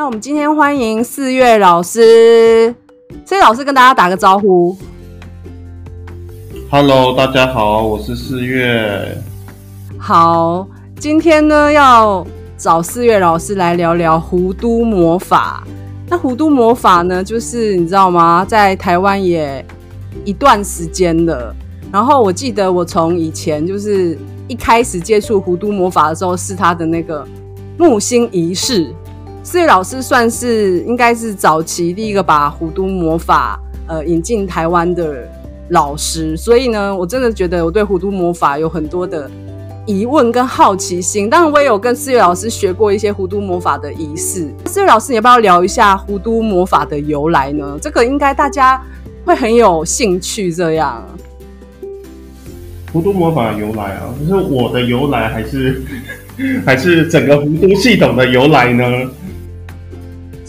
那我们今天欢迎四月老师，四月老师跟大家打个招呼。Hello，大家好，我是四月。好，今天呢要找四月老师来聊聊弧都魔法。那弧都魔法呢，就是你知道吗？在台湾也一段时间了。然后我记得我从以前就是一开始接触弧都魔法的时候，是他的那个木星仪式。四月老师算是应该是早期第一个把弧都魔法呃引进台湾的老师，所以呢，我真的觉得我对弧都魔法有很多的疑问跟好奇心。当然，我也有跟四月老师学过一些弧都魔法的仪式。四月老师，你要不要聊一下弧都魔法的由来呢？这个应该大家会很有兴趣。这样，弧都魔法的由来啊，就是我的由来，还是 还是整个弧都系统的由来呢？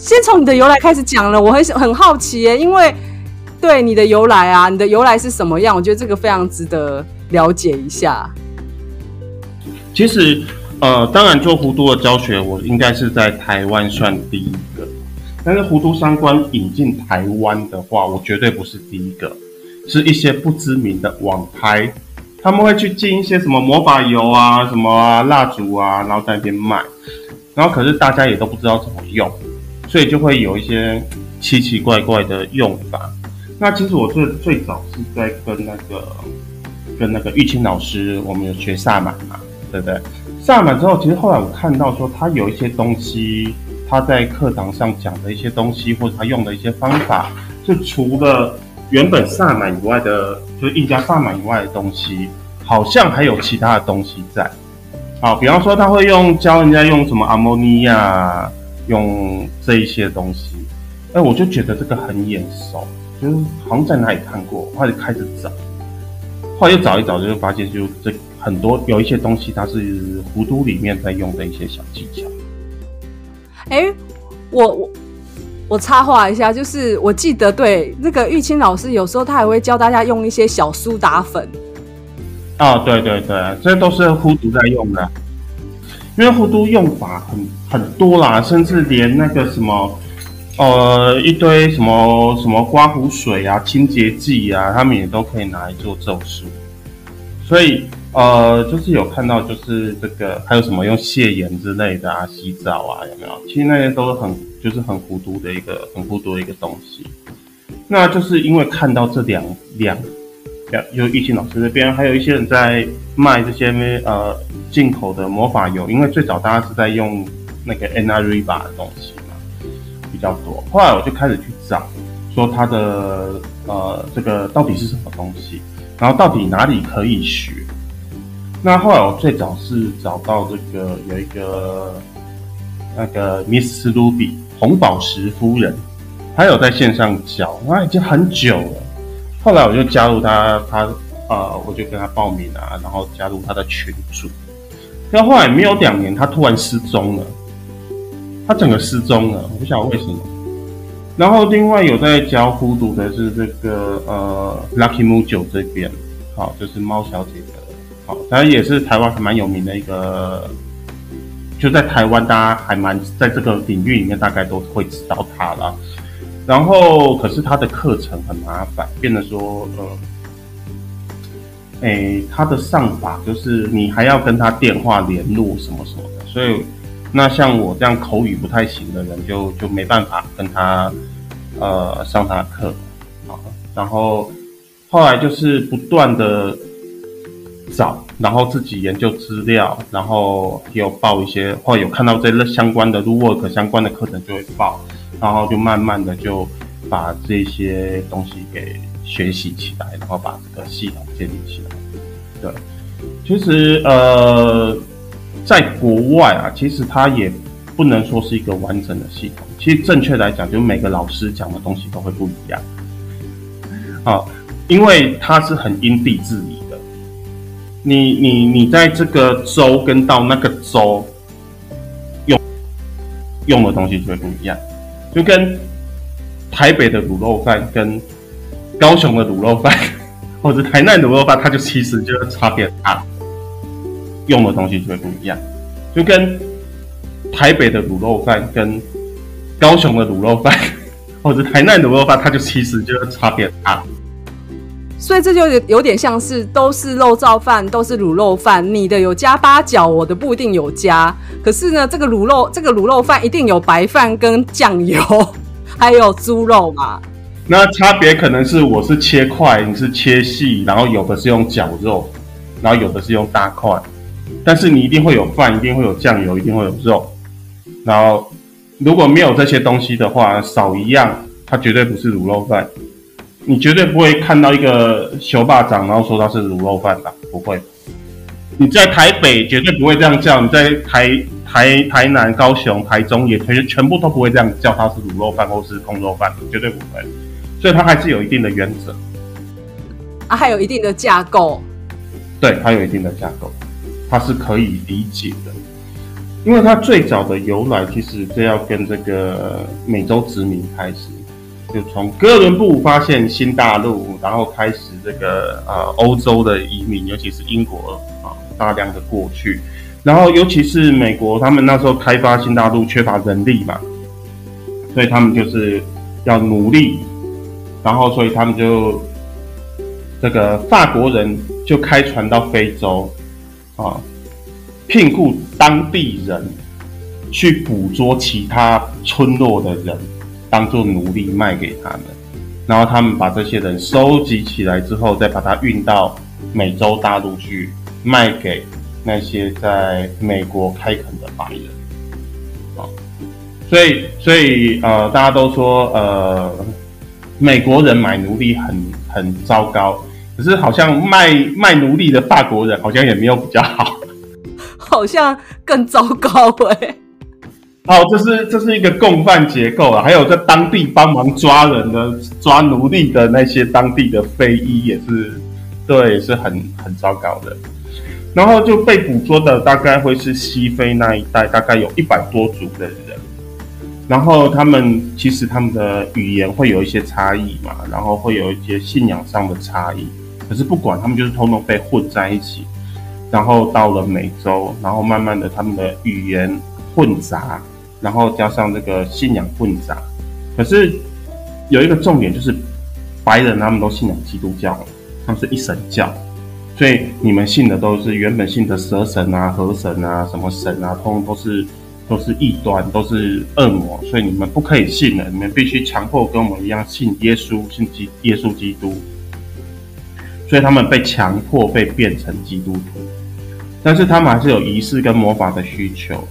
先从你的由来开始讲了，我很很好奇耶，因为对你的由来啊，你的由来是什么样？我觉得这个非常值得了解一下。其实，呃，当然做弧都的教学，我应该是在台湾算第一个。但是弧都相关引进台湾的话，我绝对不是第一个，是一些不知名的网拍，他们会去进一些什么魔法油啊、什么啊、蜡烛啊，然后在那边卖，然后可是大家也都不知道怎么用。所以就会有一些奇奇怪怪的用法。那其实我最最早是在跟那个跟那个玉清老师，我们有学萨满嘛，对不对？萨满之后，其实后来我看到说他有一些东西，他在课堂上讲的一些东西，或者他用的一些方法，就除了原本萨满以外的，就是印加萨满以外的东西，好像还有其他的东西在。好，比方说他会用教人家用什么阿摩尼亚。用这一些东西，哎，我就觉得这个很眼熟，就是好像在哪里看过，后来就开始找，后来又找一找，就发现就这很多有一些东西，它是弧都里面在用的一些小技巧。哎，我我我插话一下，就是我记得对那个玉清老师，有时候他还会教大家用一些小苏打粉。啊、哦，对对对，这都是弧都在用的。因为弧都用法很很多啦，甚至连那个什么，呃，一堆什么什么刮胡水啊、清洁剂啊，他们也都可以拿来做咒术。所以，呃，就是有看到，就是这个还有什么用蟹盐之类的啊，洗澡啊，有没有？其实那些都是很就是很弧都的一个很弧都的一个东西。那就是因为看到这两两。就玉清老师这边还有一些人在卖这些呃进口的魔法油，因为最早大家是在用那个 n r i b a 的东西嘛，比较多。后来我就开始去找，说它的呃这个到底是什么东西，然后到底哪里可以学。那后来我最早是找到这个有一个那个 Miss Ruby 红宝石夫人，她有在线上教，那已经很久了。后来我就加入他，他呃，我就跟他报名啊，然后加入他的群组。然后后来没有两年，他突然失踪了，他整个失踪了，我不晓得为什么。然后另外有在教弧都的是这个呃，Lucky Moo 九这边，好，就是猫小姐的，好，他也是台湾还蛮有名的一个，就在台湾大家还蛮在这个领域里面，大概都会知道他了。然后，可是他的课程很麻烦，变得说，呃，诶，他的上法就是你还要跟他电话联络什么什么的，所以，那像我这样口语不太行的人就，就没办法跟他，呃，上他的课，啊，然后后来就是不断的找，然后自己研究资料，然后有报一些，或有看到这类相关的 work 相关的课程就会报。然后就慢慢的就把这些东西给学习起来，然后把这个系统建立起来。对，其实呃，在国外啊，其实它也不能说是一个完整的系统。其实正确来讲，就每个老师讲的东西都会不一样。啊，因为它是很因地制宜的。你你你在这个州跟到那个州用用的东西就会不一样。就跟台北的卤肉饭跟高雄的卤肉饭，或者台南卤肉饭，它就其实就是差别大，用的东西就会不一样。就跟台北的卤肉饭跟高雄的卤肉饭，或者台南卤肉饭，它就其实就是差别大。所以这就有点像是都是肉燥饭，都是卤肉饭，你的有加八角，我的不一定有加。可是呢，这个卤肉这个卤肉饭一定有白饭跟酱油，还有猪肉嘛。那差别可能是我是切块，你是切细，然后有的是用绞肉，然后有的是用大块。但是你一定会有饭，一定会有酱油，一定会有肉。然后如果没有这些东西的话，少一样，它绝对不是卤肉饭。你绝对不会看到一个修霸掌，然后说他是卤肉饭吧？不会。你在台北绝对不会这样叫，你在台台台南、高雄、台中也全全部都不会这样叫它是卤肉饭或是空肉饭，绝对不会。所以它还是有一定的原则。啊，还有一定的架构。对，它有一定的架构，它是可以理解的。因为它最早的由来，其实这要跟这个美洲殖民开始。就从哥伦布发现新大陆，然后开始这个呃欧洲的移民，尤其是英国啊大量的过去，然后尤其是美国，他们那时候开发新大陆缺乏人力嘛，所以他们就是要努力，然后所以他们就这个法国人就开船到非洲啊，聘雇当地人去捕捉其他村落的人。当做奴隶卖给他们，然后他们把这些人收集起来之后，再把它运到美洲大陆去卖给那些在美国开垦的白人。啊，所以所以呃，大家都说呃，美国人买奴隶很很糟糕，可是好像卖卖奴隶的法国人好像也没有比较好，好像更糟糕哎、哦，这是这是一个共犯结构啊，还有在当地帮忙抓人的、抓奴隶的那些当地的非裔也是，对，是很很糟糕的。然后就被捕捉的大概会是西非那一带，大概有一百多族的人。然后他们其实他们的语言会有一些差异嘛，然后会有一些信仰上的差异。可是不管他们就是通通被混在一起，然后到了美洲，然后慢慢的他们的语言混杂。然后加上这个信仰混杂，可是有一个重点就是，白人他们都信仰基督教，他们是一神教，所以你们信的都是原本信的蛇神啊、河神啊、什么神啊，通通都是都是异端，都是恶魔，所以你们不可以信了，你们必须强迫跟我们一样信耶稣，信基耶稣基督，所以他们被强迫被变成基督徒，但是他们还是有仪式跟魔法的需求，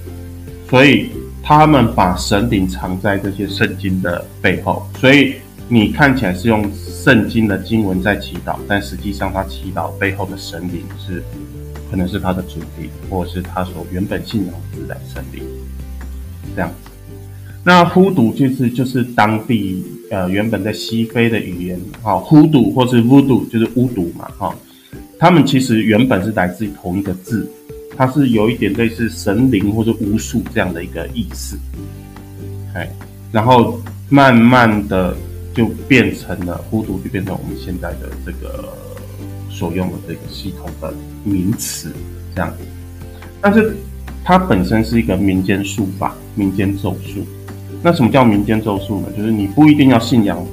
所以。他们把神灵藏在这些圣经的背后，所以你看起来是用圣经的经文在祈祷，但实际上他祈祷背后的神灵是，可能是他的主题，或者是他所原本信仰的自然神灵，这样子。那呼独就是就是当地呃原本在西非的语言，哈，呼独或是巫毒就是巫毒嘛，哈，他们其实原本是来自于同一个字。它是有一点类似神灵或者巫术这样的一个意思，哎，然后慢慢的就变成了呼独，就变成我们现在的这个所用的这个系统的名词这样。但是它本身是一个民间术法、民间咒术。那什么叫民间咒术呢？就是你不一定要信仰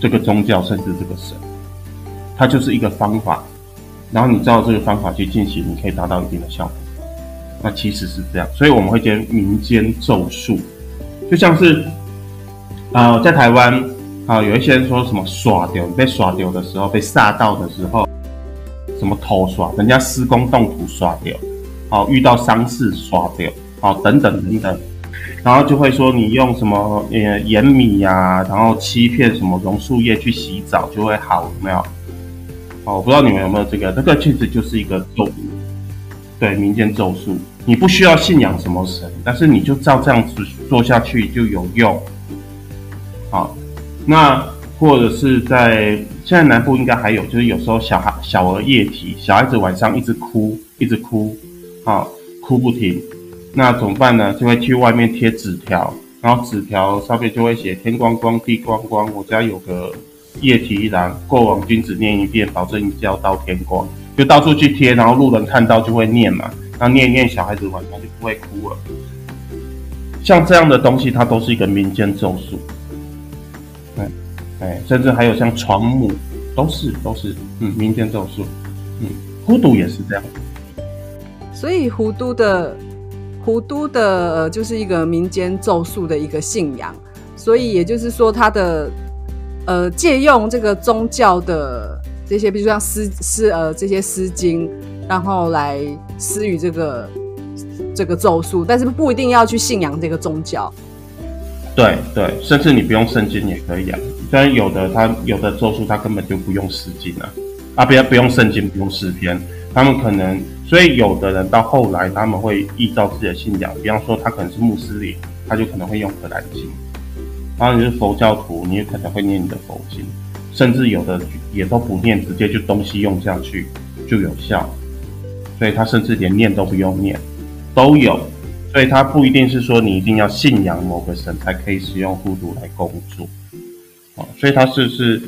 这个宗教，甚至这个神，它就是一个方法。然后你照这个方法去进行，你可以达到一定的效果。那其实是这样，所以我们会叫民间咒术，就像是，呃，在台湾啊、有一些人说什么耍掉，被耍掉的时候，被煞到的时候，什么偷耍，人家施工动土耍掉，好、遇到丧事耍掉，好、等等等等，然后就会说你用什么呃盐米呀、啊，然后七片什么榕树叶去洗澡就会好，有没有？哦，我不知道你们有没有这个，这个其实就是一个咒，对，民间咒术。你不需要信仰什么神，但是你就照这样子做下去就有用。好，那或者是在现在南部应该还有，就是有时候小孩小儿夜啼，小孩子晚上一直哭，一直哭，好，哭不停，那怎么办呢？就会去外面贴纸条，然后纸条上面就会写天光光地光光，我家有个。夜啼一郎，过往君子念一遍，保证一觉到天光。就到处去贴，然后路人看到就会念嘛。那念一念，小孩子晚上就不会哭了。像这样的东西，它都是一个民间咒术。哎哎，甚至还有像床母，都是都是嗯民间咒术。嗯，狐毒也是这样。所以狐毒的狐毒的，就是一个民间咒术的一个信仰。所以也就是说，他的呃借用这个宗教的这些，比如说像诗诗呃这些诗经，然后来施予这个这个咒术，但是不一定要去信仰这个宗教。对对，甚至你不用圣经也可以啊。虽然有的他有的咒术他根本就不用诗经啊，啊不要不用圣经不用诗篇，他们可能所以有的人到后来他们会依照自己的信仰，比方说他可能是穆斯林，他就可能会用可兰经。当然你是佛教徒，你也可能会念你的佛经，甚至有的也都不念，直接就东西用下去就有效，所以他甚至连念都不用念，都有，所以他不一定是说你一定要信仰某个神才可以使用护毒来工作，啊，所以它是是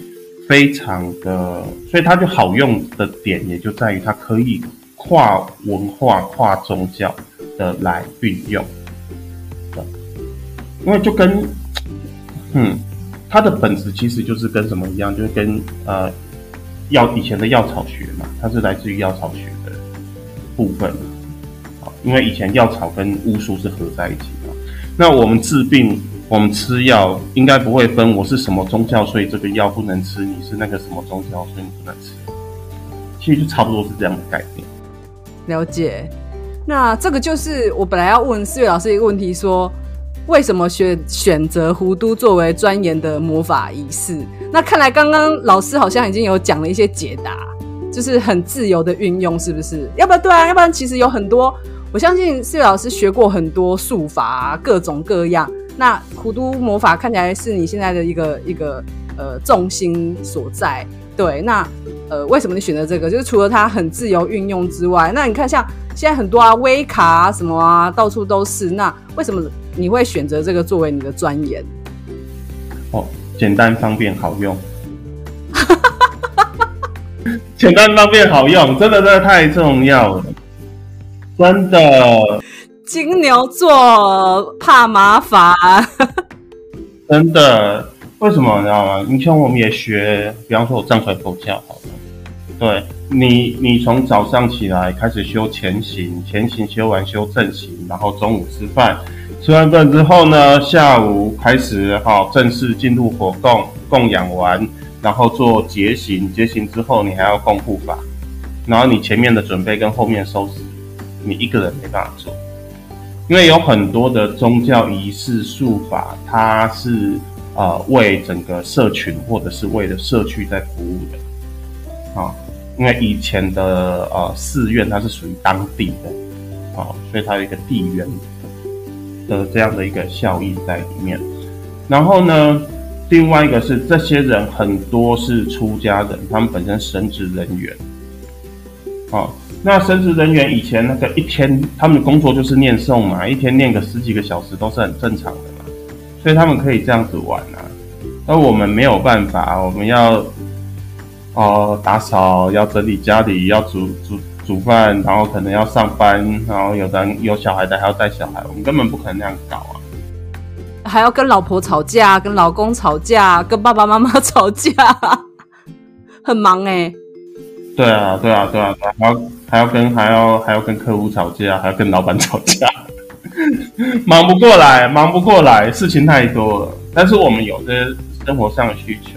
非常的，所以它就好用的点也就在于它可以跨文化、跨宗教的来运用，对，因为就跟。嗯，它的本质其实就是跟什么一样，就是跟呃药以前的药草学嘛，它是来自于药草学的部分。好，因为以前药草跟巫术是合在一起的。那我们治病，我们吃药应该不会分我是什么宗教，所以这个药不能吃；你是那个什么宗教，所以你不能吃。其实就差不多是这样的概念。了解。那这个就是我本来要问四月老师一个问题，说。为什么选选择狐毒作为钻研的魔法仪式？那看来刚刚老师好像已经有讲了一些解答，就是很自由的运用，是不是？要不然对啊，要不然其实有很多，我相信四月老师学过很多术法，各种各样。那狐毒魔法看起来是你现在的一个一个呃重心所在。对，那呃为什么你选择这个？就是除了它很自由运用之外，那你看像现在很多啊威卡什么啊，到处都是。那为什么？你会选择这个作为你的专研？哦，简单方便好用，简单方便好用，真的真的太重要了，真的。金牛座怕麻烦，真的。为什么你知道吗？以前我们也学，比方说我站出来佛教，好了，对你，你从早上起来开始修前行，前行修完修正行，然后中午吃饭。吃完饭之后呢，下午开始哈正式进入火供，供养完，然后做结行，结行之后你还要供护法，然后你前面的准备跟后面收拾，你一个人没办法做，因为有很多的宗教仪式术法，它是呃为整个社群或者是为了社区在服务的，啊，因为以前的呃寺院它是属于当地的，啊，所以它有一个地缘。的这样的一个效益在里面，然后呢，另外一个是这些人很多是出家人，他们本身神职人员，哦，那神职人员以前那个一天他们的工作就是念诵嘛，一天念个十几个小时都是很正常的嘛，所以他们可以这样子玩啊，而我们没有办法，我们要哦打扫，要整理家里，要煮煮。煮饭，然后可能要上班，然后有的人有小孩的还要带小孩，我们根本不可能那样搞啊！还要跟老婆吵架，跟老公吵架，跟爸爸妈妈吵架，很忙哎、欸。对啊，对啊，对啊，还要还要跟还要还要跟客户吵架，还要跟老板吵架，忙不过来，忙不过来，事情太多了。但是我们有些生活上的需求。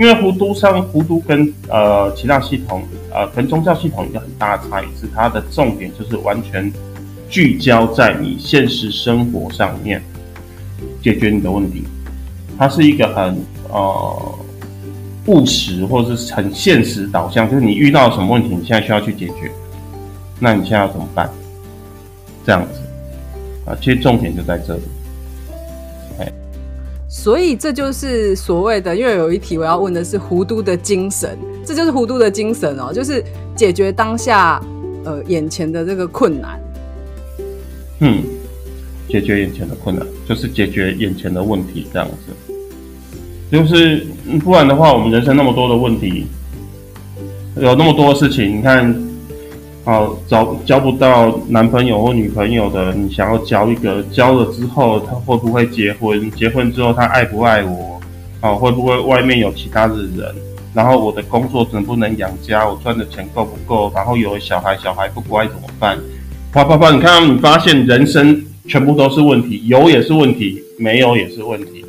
因为狐毒上，狐毒跟呃其他系统，呃跟宗教系统一个很大的差异是，它的重点就是完全聚焦在你现实生活上面解决你的问题。它是一个很呃务实或者是很现实导向，就是你遇到什么问题，你现在需要去解决，那你现在要怎么办？这样子啊，其实重点就在这里。所以这就是所谓的，因为有一题我要问的是狐毒的精神，这就是狐毒的精神哦，就是解决当下呃眼前的这个困难。嗯，解决眼前的困难，就是解决眼前的问题，这样子。就是不然的话，我们人生那么多的问题，有那么多事情，你看哦，找交不到男朋友或女朋友的，你想要交一个，交了之后他会不会结婚？结婚之后他爱不爱我？哦，会不会外面有其他的人？然后我的工作能不能养家？我赚的钱够不够？然后有了小孩，小孩不乖怎么办？啪啪啪！你看，你发现人生全部都是问题，有也是问题，没有也是问题。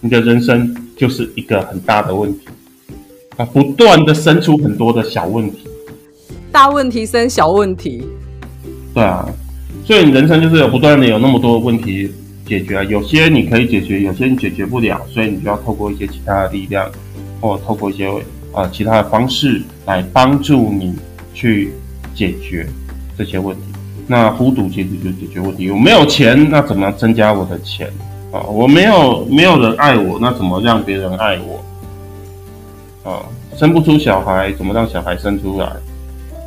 你的人生就是一个很大的问题啊，不断的生出很多的小问题。大问题生小问题，对啊，所以你人生就是有不断的有那么多问题解决啊，有些你可以解决，有些你解决不了，所以你就要透过一些其他的力量，或透过一些呃其他的方式来帮助你去解决这些问题。那孤独其实就解决问题，我没有钱，那怎么增加我的钱啊？我没有没有人爱我，那怎么让别人爱我？啊，生不出小孩，怎么让小孩生出来？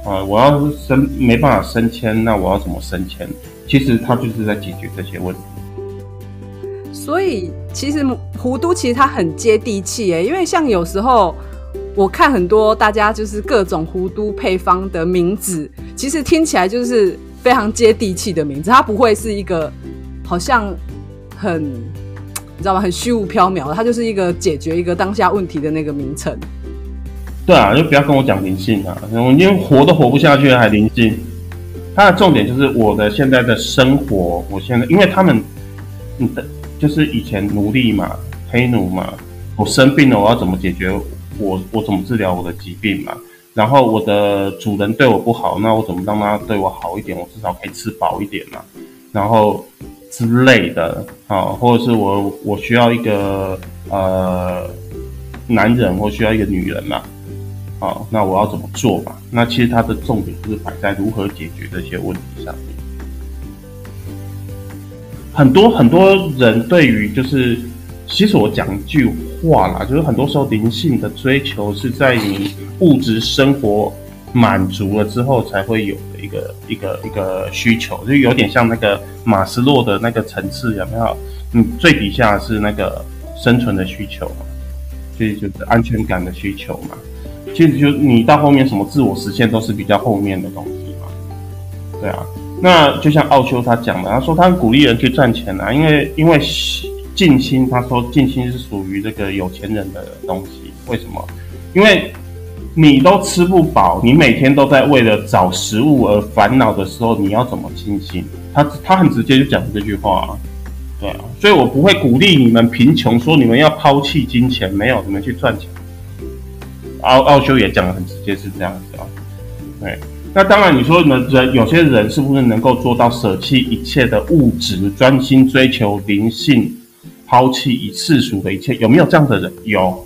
啊，我要升没办法升迁，那我要怎么升迁？其实他就是在解决这些问题。所以其实弧都其实它很接地气诶，因为像有时候我看很多大家就是各种弧都配方的名字，其实听起来就是非常接地气的名字，它不会是一个好像很你知道吗？很虚无缥缈的，它就是一个解决一个当下问题的那个名称。对啊，就不要跟我讲灵性啊！因为活都活不下去了，还灵性。它的重点就是我的现在的生活，我现在因为他们，你的，就是以前奴隶嘛，黑奴嘛，我生病了，我要怎么解决？我我怎么治疗我的疾病嘛？然后我的主人对我不好，那我怎么让他对我好一点？我至少可以吃饱一点嘛。然后之类的啊，或者是我我需要一个呃男人，或需要一个女人嘛。啊，那我要怎么做嘛？那其实它的重点就是摆在如何解决这些问题上面。很多很多人对于就是，其实我讲一句话啦，就是很多时候灵性的追求是在你物质生活满足了之后才会有的一个一个一个需求，就有点像那个马斯洛的那个层次，有没有？嗯，最底下是那个生存的需求嘛，所以就是安全感的需求嘛。其实就你到后面什么自我实现都是比较后面的东西嘛，对啊。那就像奥修他讲的，他说他鼓励人去赚钱啊，因为因为静心，他说静心是属于这个有钱人的东西。为什么？因为你都吃不饱，你每天都在为了找食物而烦恼的时候，你要怎么静心？他他很直接就讲这句话啊，对啊。所以我不会鼓励你们贫穷，说你们要抛弃金钱，没有，你们去赚钱。奥奥修也讲得很直接，是这样子啊。对，那当然你说呢，人有些人是不是能够做到舍弃一切的物质，专心追求灵性，抛弃以世俗的一切？有没有这样的人？有，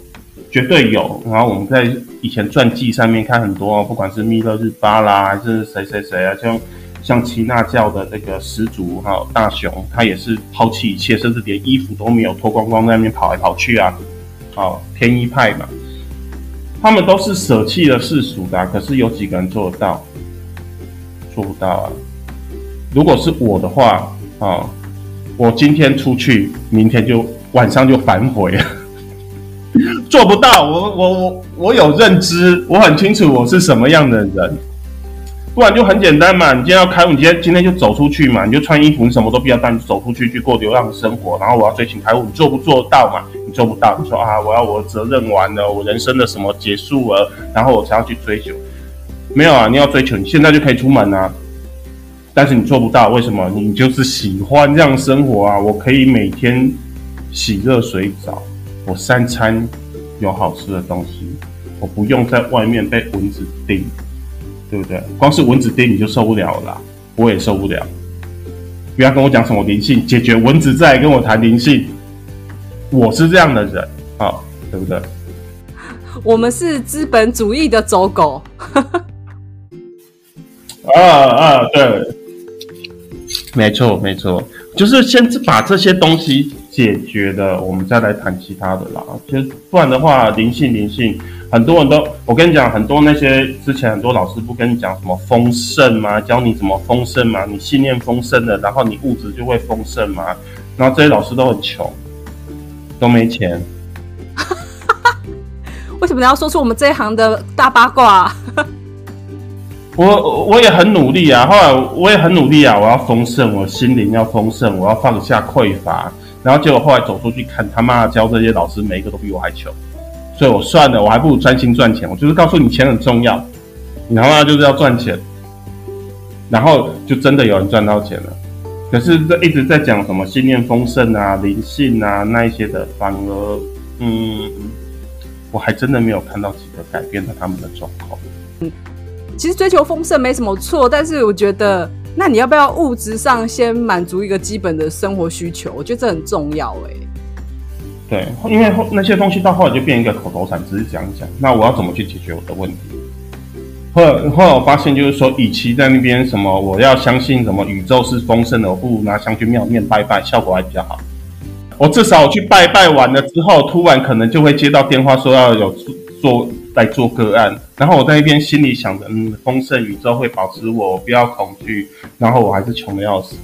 绝对有。然后我们在以前传记上面看很多，不管是密勒日巴啦，还是谁谁谁啊，像像耆那教的这个始祖哈大雄，他也是抛弃一切，甚至连衣服都没有脱光光在那边跑来跑去啊。好，天一派嘛。他们都是舍弃了世俗的，可是有几个人做得到？做不到啊！如果是我的话啊，我今天出去，明天就晚上就反悔了。做不到，我我我我有认知，我很清楚我是什么样的人。不然就很简单嘛，你今天要开悟，你今天今天就走出去嘛，你就穿衣服，你什么都不要带，你走出去去过流浪的生活。然后我要追求开悟，你做不做到嘛？你做不到，你说啊，我要我责任完了，我人生的什么结束了，然后我才要去追求。没有啊，你要追求，你现在就可以出门啊。但是你做不到，为什么？你就是喜欢这样生活啊。我可以每天洗热水澡，我三餐有好吃的东西，我不用在外面被蚊子叮。对不对？光是蚊子叮你就受不了了啦，我也受不了。不要跟我讲什么灵性，解决蚊子再跟我谈灵性。我是这样的人啊、哦，对不对？我们是资本主义的走狗。啊啊，对，没错没错，就是先把这些东西解决的，我们再来谈其他的啦。其实不然的话，灵性灵性。很多人都，我跟你讲，很多那些之前很多老师不跟你讲什么丰盛吗？教你怎么丰盛吗？你信念丰盛了，然后你物质就会丰盛吗？然后这些老师都很穷，都没钱。为什么你要说出我们这一行的大八卦？我我也很努力啊，后来我也很努力啊，我要丰盛，我心灵要丰盛，我要放下匮乏。然后结果后来走出去看，他妈教这些老师每一个都比我还穷，所以我算了，我还不如专心赚钱。我就是告诉你，钱很重要，你他妈就是要赚钱。然后就真的有人赚到钱了。可是这一直在讲什么信念丰盛啊、灵性啊那一些的，反而嗯，我还真的没有看到几个改变了他们的状况。嗯。其实追求丰盛没什么错，但是我觉得，那你要不要物质上先满足一个基本的生活需求？我觉得这很重要哎。对，因为那些东西到后来就变一个口头禅，只是讲一讲。那我要怎么去解决我的问题？后来后来我发现，就是说，与其在那边什么我要相信什么宇宙是丰盛的，我不如拿香去庙面拜拜，效果还比较好。我至少我去拜拜完了之后，突然可能就会接到电话说要有做。在做个案，然后我在一边心里想着，嗯，丰盛宇宙会保持我，我不要恐惧，然后我还是穷的要死，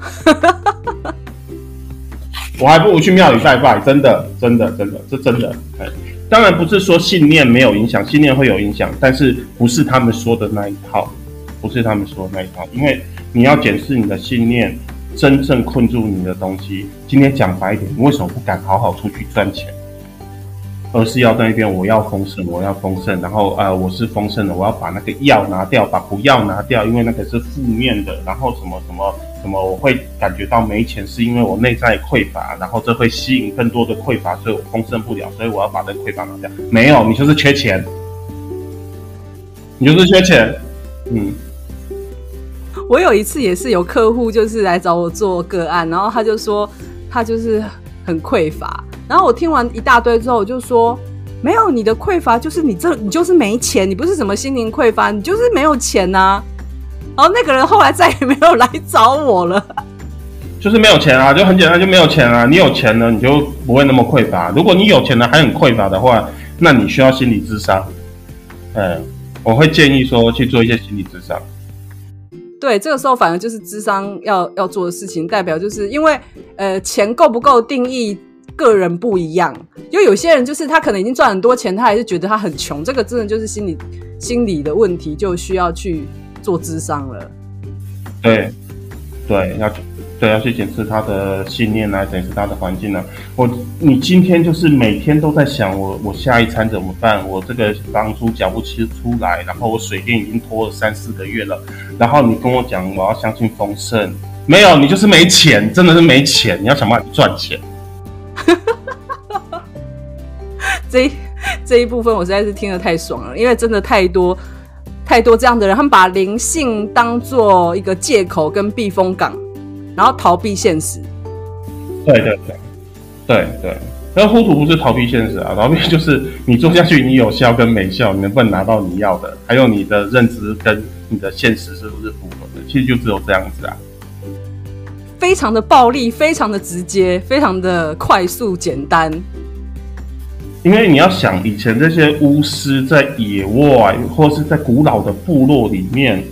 我还不如去庙里拜拜，真的，真的，真的，这真的，哎，当然不是说信念没有影响，信念会有影响，但是不是他们说的那一套，不是他们说的那一套，因为你要检视你的信念，真正困住你的东西。今天讲白一点，你为什么不敢好好出去赚钱？而是要在那边，我要丰盛，我要丰盛，然后呃，我是丰盛的，我要把那个要拿掉，把不要拿掉，因为那个是负面的。然后什么什么什么，我会感觉到没钱，是因为我内在匮乏，然后这会吸引更多的匮乏，所以我丰盛不了，所以我要把这个匮乏拿掉。没有，你就是缺钱，你就是缺钱。嗯，我有一次也是有客户就是来找我做个案，然后他就说他就是很匮乏。然后我听完一大堆之后，我就说：没有，你的匮乏就是你这，你就是没钱，你不是什么心灵匮乏，你就是没有钱呐、然后那个人后来再也没有来找我了，就是没有钱啊，就很简单，就没有钱啊。你有钱了，你就不会那么匮乏。如果你有钱了还很匮乏的话，那你需要心理智商。嗯，我会建议说去做一些心理咨商。对，这个时候反而就是智商要要做的事情，代表就是因为呃钱够不够定义。个人不一样，因为有些人就是他可能已经赚很多钱，他还是觉得他很穷，这个真的就是心理心理的问题，就需要去做智商了。对，对，要对要去检视他的信念来检视他的环境呢。我你今天就是每天都在想我我下一餐怎么办？我这个房租缴不起出来，然后我水电已经拖了三四个月了，然后你跟我讲我要相信丰盛，没有，你就是没钱，真的是没钱，你要想办法赚钱。哈哈哈这一这一部分我实在是听得太爽了，因为真的太多太多这样的人，他们把灵性当做一个借口跟避风港，然后逃避现实。对对对对对，那糊涂不是逃避现实啊，逃避就是你做下去，你有效跟没效，你能不能拿到你要的，还有你的认知跟你的现实是不是符合的？其实就只有这样子啊。非常的暴力，非常的直接，非常的快速简单。因为你要想，以前这些巫师在野外，或是在古老的部落里面，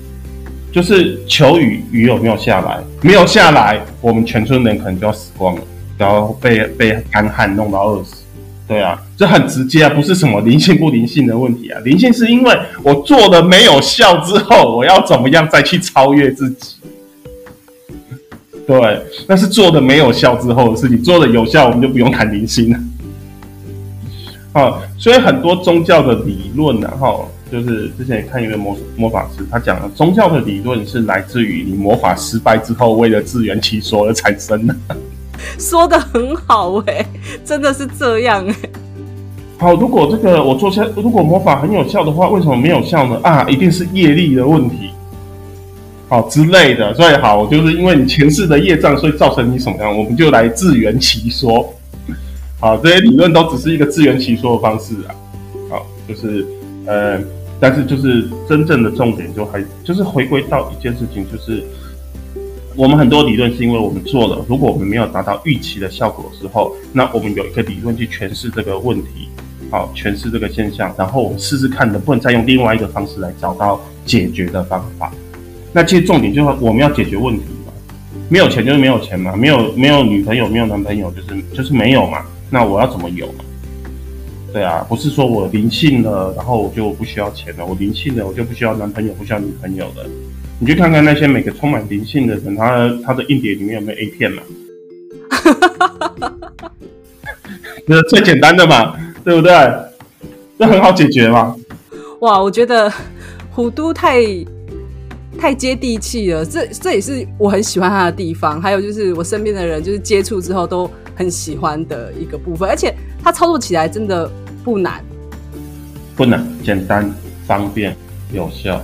就是求雨，雨有没有下来？没有下来，我们全村人可能就要死光了，然后被被干旱弄到饿死。对啊，这很直接啊，不是什么灵性不灵性的问题啊。灵性是因为我做的没有效之后，我要怎么样再去超越自己？对，但是做的没有效之后的事情，做的有效，我们就不用谈灵性了。好，所以很多宗教的理论呢，哈，就是之前看一位魔魔法师，他讲了宗教的理论是来自于你魔法失败之后，为了自圆其说而产生的。说的很好哎、欸，真的是这样哎、欸。好，如果这个我做下，如果魔法很有效的话，为什么没有效呢？啊，一定是业力的问题。好之类的，所以好，就是因为你前世的业障，所以造成你什么样，我们就来自圆其说。好，这些理论都只是一个自圆其说的方式啊。好，就是呃，但是就是真正的重点就还就是回归到一件事情，就是我们很多理论是因为我们做了，如果我们没有达到预期的效果的时候，那我们有一个理论去诠释这个问题，好，诠释这个现象，然后我们试试看能不能再用另外一个方式来找到解决的方法。那其实重点就是我们要解决问题嘛，没有钱就是没有钱嘛，没有没有女朋友没有男朋友就是就是没有嘛，那我要怎么有嘛？对啊，不是说我灵性了，然后我就不需要钱了。我灵性了，我就不需要男朋友，不需要女朋友了。你去看看那些每个充满灵性的人，他他的硬碟里面有没有 A 片嘛？这是最简单的嘛，对不对？这很好解决嘛。哇，我觉得虎都太太接地气了，这这也是我很喜欢他的地方。还有就是我身边的人，就是接触之后都很喜欢的一个部分，而且它操作起来真的不难，不难，简单、方便、有效。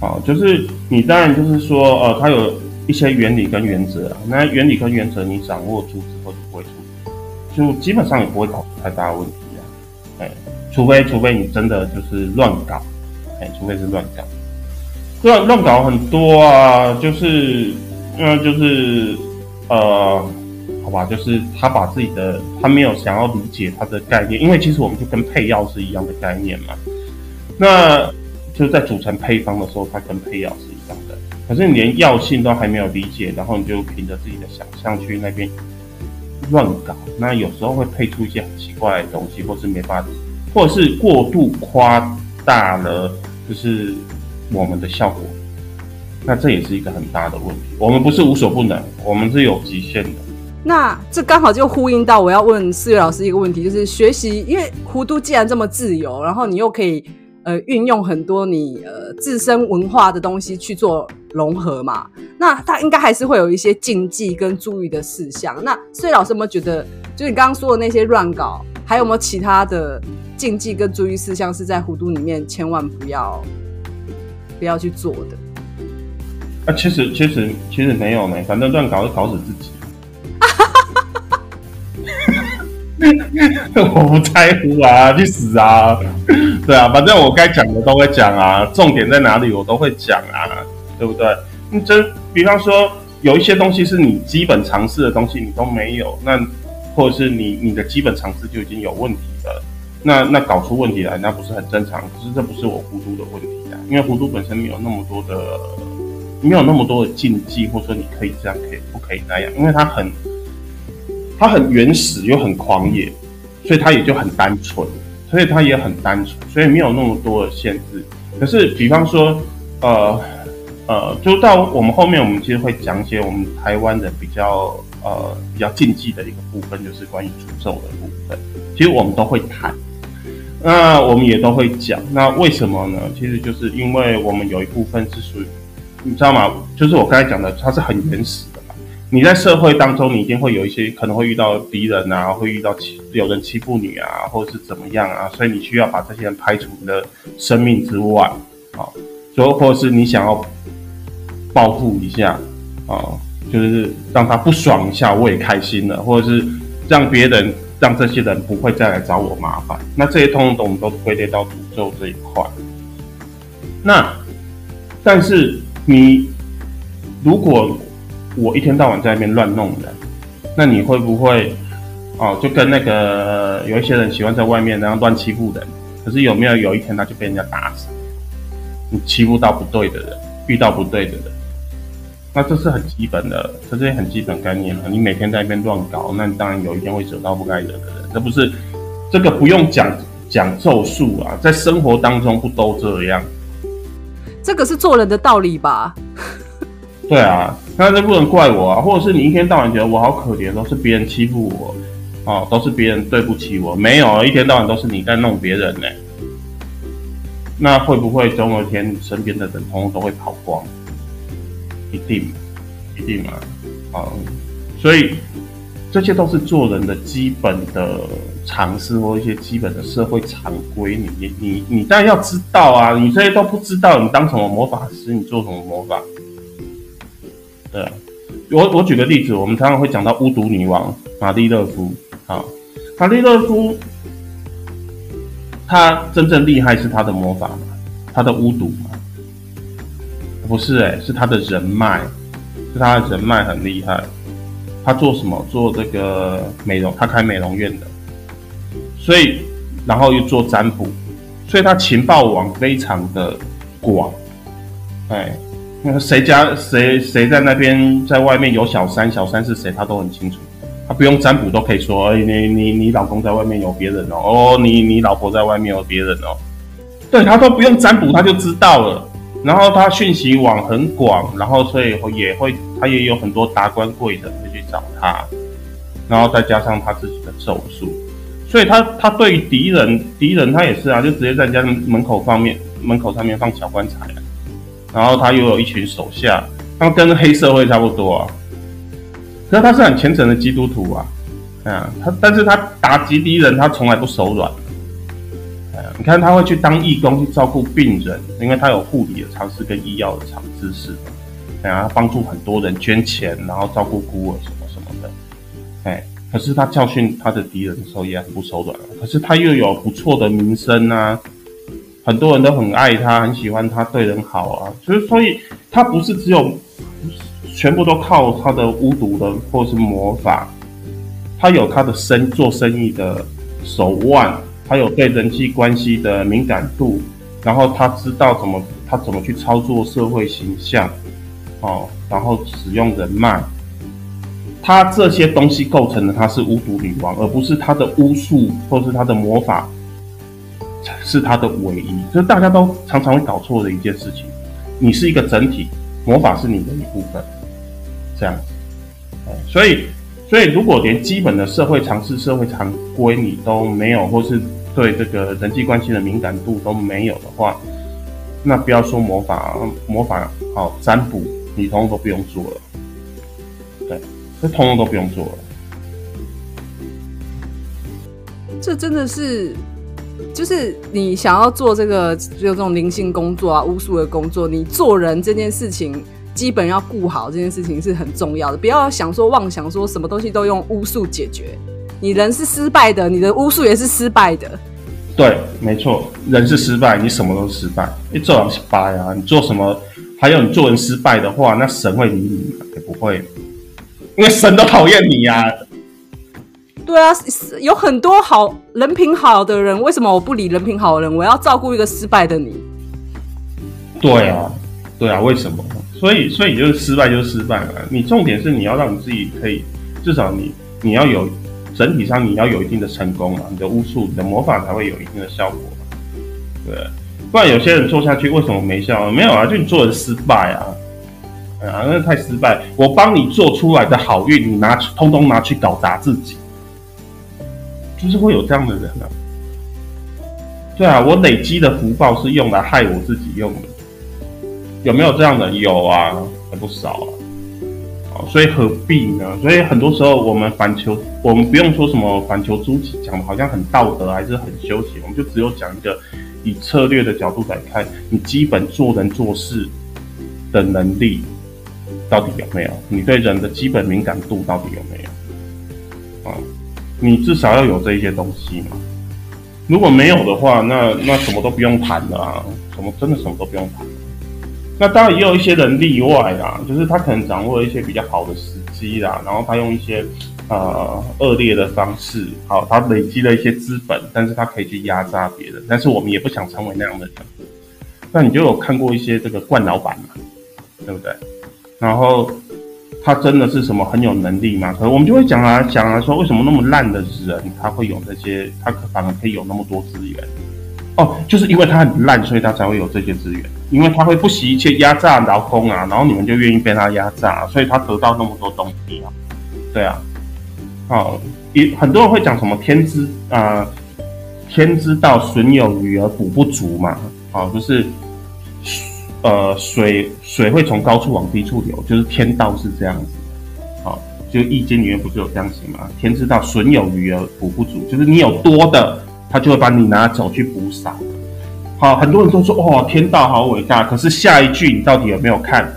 好，就是你当然就是说，呃，它有一些原理跟原则。那原理跟原则你掌握住之后，就不会出，就基本上也不会搞出太大问题啊。哎。除非除非你真的就是乱搞，哎，除非是乱搞，乱乱搞很多啊，就是，嗯，就是，呃，好吧，就是他把自己的他没有想要理解他的概念，因为其实我们就跟配药是一样的概念嘛，那就在组成配方的时候，它跟配药是一样的，可是你连药性都还没有理解，然后你就凭着自己的想象去那边乱搞，那有时候会配出一些很奇怪的东西，或是没法。或者是过度夸大了，就是我们的效果，那这也是一个很大的问题。我们不是无所不能，我们是有极限的。那这刚好就呼应到我要问四月老师一个问题，就是学习，因为弧度既然这么自由，然后你又可以呃运用很多你呃自身文化的东西去做融合嘛，那它应该还是会有一些禁忌跟注意的事项。那四月老师有没有觉得，就是你刚刚说的那些乱搞，还有没有其他的？禁忌跟注意事项是在弧度里面千万不要不要去做的。啊，其实其实其实没有呢，反正乱搞会搞死自己。我不在乎啊，去死啊！对啊，反正我该讲的都会讲啊，重点在哪里我都会讲啊，对不对？你真比方说有一些东西是你基本常识的东西，你都没有，那或者是你你的基本常识就已经有问题了。那那搞出问题来，那不是很正常？可是这不是我弧度的问题啊，因为弧度本身没有那么多的，没有那么多的禁忌，或者说你可以这样，可以不可以那样？因为它很，它很原始又很狂野，所以它也就很单纯，所以它也很单纯，所以没有那么多的限制。可是，比方说，呃呃，就到我们后面，我们其实会讲一些我们台湾人比较呃比较禁忌的一个部分，就是关于诅咒的部分。其实我们都会谈。那我们也都会讲，那为什么呢？其实就是因为我们有一部分是属于，你知道吗？就是我刚才讲的，它是很原始。你在社会当中，你一定会有一些可能会遇到敌人啊，会遇到欺有人欺负你啊，或者是怎么样啊，所以你需要把这些人排除你的生命之外啊，所以或者是你想要报复一下啊，就是让他不爽一下，我也开心了，或者是让别人。让这些人不会再来找我麻烦，那这些通通我们都归类到诅咒这一块。那但是你如果我一天到晚在那边乱弄人，那你会不会哦？就跟那个有一些人喜欢在外面然后乱欺负人，可是有没有有一天他就被人家打死？你欺负到不对的人，遇到不对的人。那这是很基本的，这是很基本概念了。你每天在那边乱搞，那当然有一天会惹到不该惹的人。这不是这个不用讲讲咒术啊，在生活当中不都这样？这个是做人的道理吧？对啊，那这不能怪我啊，或者是你一天到晚觉得我好可怜，都是别人欺负我，哦，都是别人对不起我，没有，一天到晚都是你在弄别人呢。那会不会总有一天你身边的人通通都会跑光？一定，一定嘛，啊，所以这些都是做人的基本的常识或一些基本的社会常规。你你你你当然要知道啊！你这些都不知道，你当什么魔法师？你做什么魔法？我我举个例子，我们常常会讲到巫毒女王玛丽勒夫啊，玛丽勒夫，她真正厉害是她的魔法嘛，她的巫毒嘛。不是哎、是他的人脉，是他的人脉很厉害。他做什么？做这个美容，他开美容院的。所以，然后又做占卜，所以他情报网非常的广。哎，那谁家谁谁在那边，在外面有小三，小三是谁，他都很清楚。他不用占卜都可以说，哎，你你你老公在外面有别人哦，哦，你你老婆在外面有别人哦，对，他都不用占卜他就知道了。然后他讯息网很广，然后所以也会他也有很多达官贵人会去找他，然后再加上他自己的咒术，所以他他对敌人敌人他也是啊，就直接在家门口方面门口上面放小棺材，然后他又有一群手下，他们跟黑社会差不多啊。可是他是很虔诚的基督徒啊，嗯，他但是他打击敌人，他从来不手软。你看他会去当义工去照顾病人，因为他有护理的常识跟医药的常知识，然后帮助很多人捐钱，然后照顾孤儿什么什么的。哎，可是他教训他的敌人的时候也很不手软。可是他又有不错的名声啊，很多人都很爱他，很喜欢他，对人好啊。所以，所以他不是只有。全部都靠他的巫毒的，或是魔法，他有他的生做生意的手腕，他有对人际关系的敏感度，然后他知道怎么他怎么去操作社会形象，哦，然后使用人脉，他这些东西构成了他是巫毒女王，而不是他的巫术或是他的魔法才是他的唯一，这是大家都常常会搞错的一件事情。你是一个整体，魔法是你的一部分。这样子，所以，所以如果连基本的社会常识、社会常规你都没有，或是对这个人际关系的敏感度都没有的话，那不要说魔法，魔法好占卜，你通通都不用做了。对，这通通都不用做了。这真的是，就是你想要做这个，就这种灵性工作啊、巫术的工作，你做人这件事情。基本要顾好这件事情是很重要的，不要想说妄想说什么东西都用巫术解决。你人是失败的，你的巫术也是失败的。对，没错，人是失败，你什么都失败。你做人失败啊，你做什么？还有你做人失败的话，那神会理你吗？也不会，因为神都讨厌你呀、对啊，有很多好人品好的人，为什么我不理人品好的人？我要照顾一个失败的你？对啊，对啊，为什么？所以，所以就是失败就是失败了。你重点是你要让你自己可以，至少你你要有整体上你要有一定的成功嘛，你的巫术、你的魔法才会有一定的效果。对，不然有些人做下去为什么没效？没有啊，就你做的失败啊，啊，那太失败。我帮你做出来的好运，你拿通通拿去搞砸自己，就是会有这样的人啊。对啊，我累积的福报是用来害我自己用的。有没有这样的？有啊，还不少啊。所以何必呢？所以很多时候我们反求，我们不用说什么反求诸己，讲的好像很道德，还是很修行。我们就只有讲一个以策略的角度来看，你基本做人做事的能力到底有没有？你对人的基本敏感度到底有没有？啊，你至少要有这一些东西嘛。如果没有的话，那那什么都不用谈了啊，什么真的什么都不用谈。那当然也有一些人例外啦，就是他可能掌握了一些比较好的时机啦，然后他用一些呃恶劣的方式，好，他累积了一些资本，但是他可以去压榨别人，但是我们也不想成为那样的人。那你就有看过一些这个惯老板嘛，对不对？然后他真的是什么很有能力吗？可能我们就会讲啊讲啊说，为什么那么烂的人他会有这些，他反而可以有那么多资源？哦，就是因为他很烂，所以他才会有这些资源。因为他会不惜一切压榨劳工啊，然后你们就愿意被他压榨，所以他得到那么多东西啊。对啊，哦，也很多人会讲什么天之啊、天之道损有余而补不足嘛。哦，就是呃水水会从高处往低处流，就是天道是这样子。好、哦，就易经里面不是有这样写吗？天之道损有余而补不足，就是你有多的。他就会把你拿走去补少。好，很多人都说哦，天道好伟大。可是下一句你到底有没有看？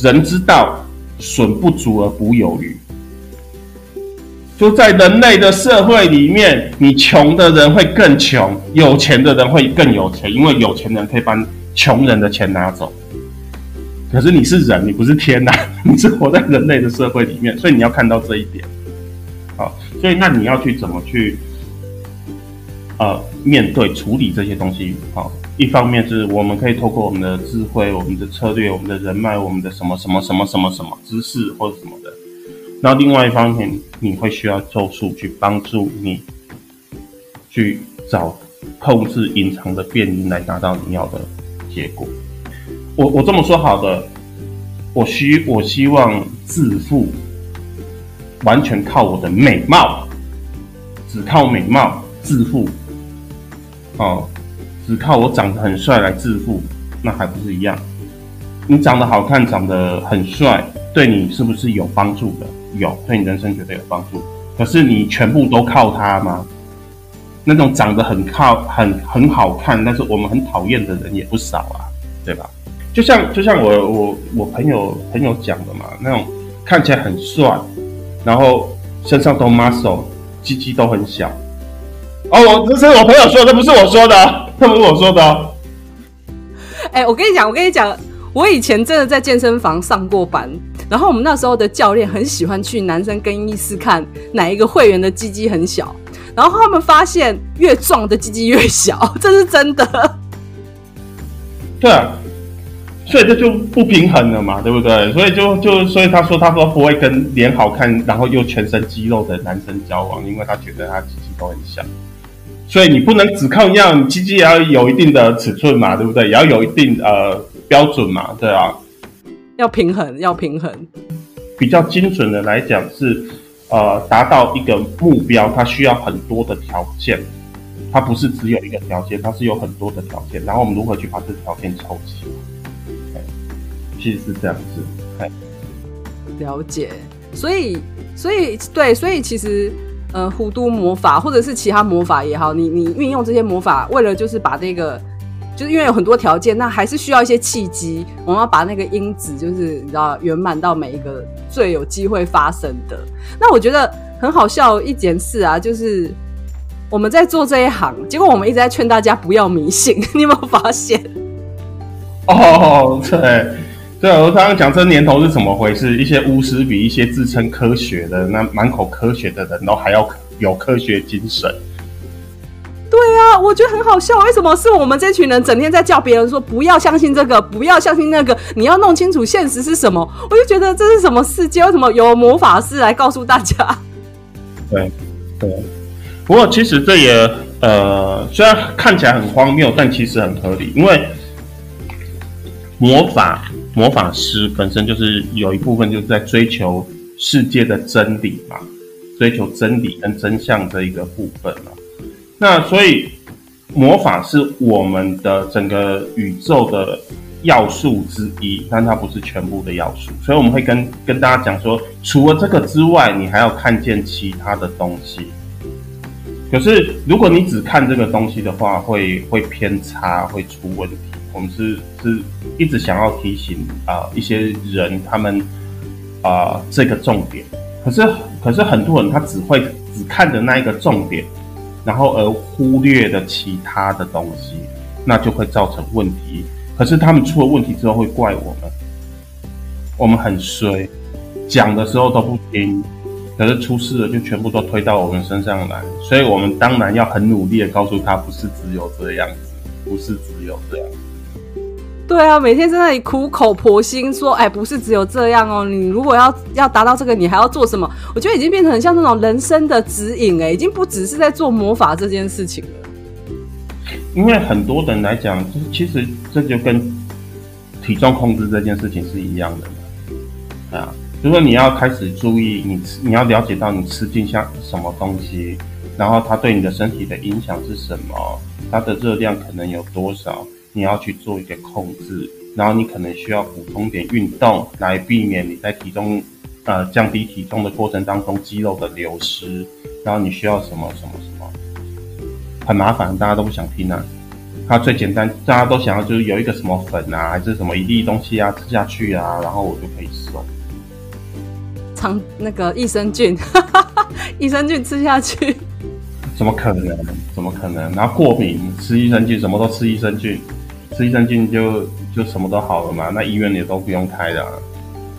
人之道，损不足而补有余。就在人类的社会里面，你穷的人会更穷，有钱的人会更有钱，因为有钱人可以把穷人的钱拿走。可是你是人，你不是天呐，你是活在人类的社会里面，所以你要看到这一点。好，所以那你要去怎么去？呃，面对处理这些东西，好，一方面是我们可以透过我们的智慧、我们的策略、我们的人脉、我们的什么什么什么什么什么知识或者什么的，然后另外一方面，你会需要咒术去帮助你去找控制隐藏的变因来达到你要的结果。我我这么说好的，我希我希望致富完全靠我的美貌，只靠美貌致富，哦，只靠我长得很帅来致富，那还不是一样？你长得好看，长得很帅，对你是不是有帮助的？有，对你人生绝对有帮助。可是你全部都靠他吗？那种长得很靠很很好看，但是我们很讨厌的人也不少啊，对吧？就像就像我我我朋友朋友讲的嘛，那种看起来很帅，然后身上都 muscle，鸡鸡都很小。哦，我这是我朋友说的，不是我说的，这不是我说的。哎、我跟你讲，我跟你讲，我以前真的在健身房上过班，然后我们那时候的教练很喜欢去男生更衣室看哪一个会员的鸡鸡很小，然后他们发现越壮的鸡鸡越小，这是真的。对啊。所以这就不平衡了嘛，对不对？所以就就所以他说他说不会跟脸好看然后又全身肌肉的男生交往，因为他觉得他鸡鸡都很小。所以你不能只靠样，你鸡鸡也要有一定的尺寸嘛，对不对？也要有一定呃标准嘛，对啊。要平衡，要平衡。比较精准的来讲是，呃，达到一个目标，它需要很多的条件，它不是只有一个条件，它是有很多的条件。然后我们如何去把这条件凑齐？其实是这样子，了解。所以，所以，对，所以其实，呃，弧度魔法或者是其他魔法也好，你你运用这些魔法，为了就是把这个，就是因为有很多条件，那还是需要一些契机，我们要把那个因子，就是你知道，圆满到每一个最有机会发生的。那我觉得很好笑一件事啊，就是我们在做这一行，结果我们一直在劝大家不要迷信，你有没有发现？哦，对。对，我刚刚讲这年头是怎么回事？一些巫师比一些自称科学的、那满口科学的人都还要有科学精神。对啊，我觉得很好笑。为什么是我们这群人整天在叫别人说不要相信这个，不要相信那个？你要弄清楚现实是什么。我就觉得这是什么世界？为什么有魔法师来告诉大家？对对，不过其实这也呃，虽然看起来很荒谬，但其实很合理，因为魔法。魔法师本身就是有一部分就是在追求世界的真理嘛，追求真理跟真相这一个部分嘛。那所以魔法是我们的整个宇宙的要素之一，但它不是全部的要素。所以我们会跟跟大家讲说，除了这个之外，你还要看见其他的东西。可是如果你只看这个东西的话，会会偏差，会出问题。我们是是一直想要提醒啊、一些人他们啊、这个重点，可是可是很多人他只会只看着那一个重点，然后而忽略的其他的东西，那就会造成问题。可是他们出了问题之后会怪我们，我们很衰，讲的时候都不听，可是出事了就全部都推到我们身上来，所以我们当然要很努力的告诉他，不是只有这样子，不是只有这样。对啊，每天在那里苦口婆心说，哎，不是只有这样哦。你如果要要达到这个，你还要做什么？我觉得已经变成很像那种人生的指引，哎，已经不只是在做魔法这件事情了。因为很多人来讲，就是其实这就跟体重控制这件事情是一样的嘛。啊，就是说你要开始注意你吃，你要了解到你吃进像什么东西，然后它对你的身体的影响是什么，它的热量可能有多少。你要去做一个控制，然后你可能需要补充点运动来避免你在体重，呃，降低体重的过程当中肌肉的流失。然后你需要什么什么什么，很麻烦，大家都不想听啊。它最简单，大家都想要就是有一个什么粉啊，还是什么一粒东西啊，吃下去啊，然后我就可以瘦。长那个益生菌，益生菌吃下去，怎么可能？怎么可能？然后过敏吃益生菌，什么都吃益生菌。吃益生菌就就什么都好了嘛，那医院也都不用开的，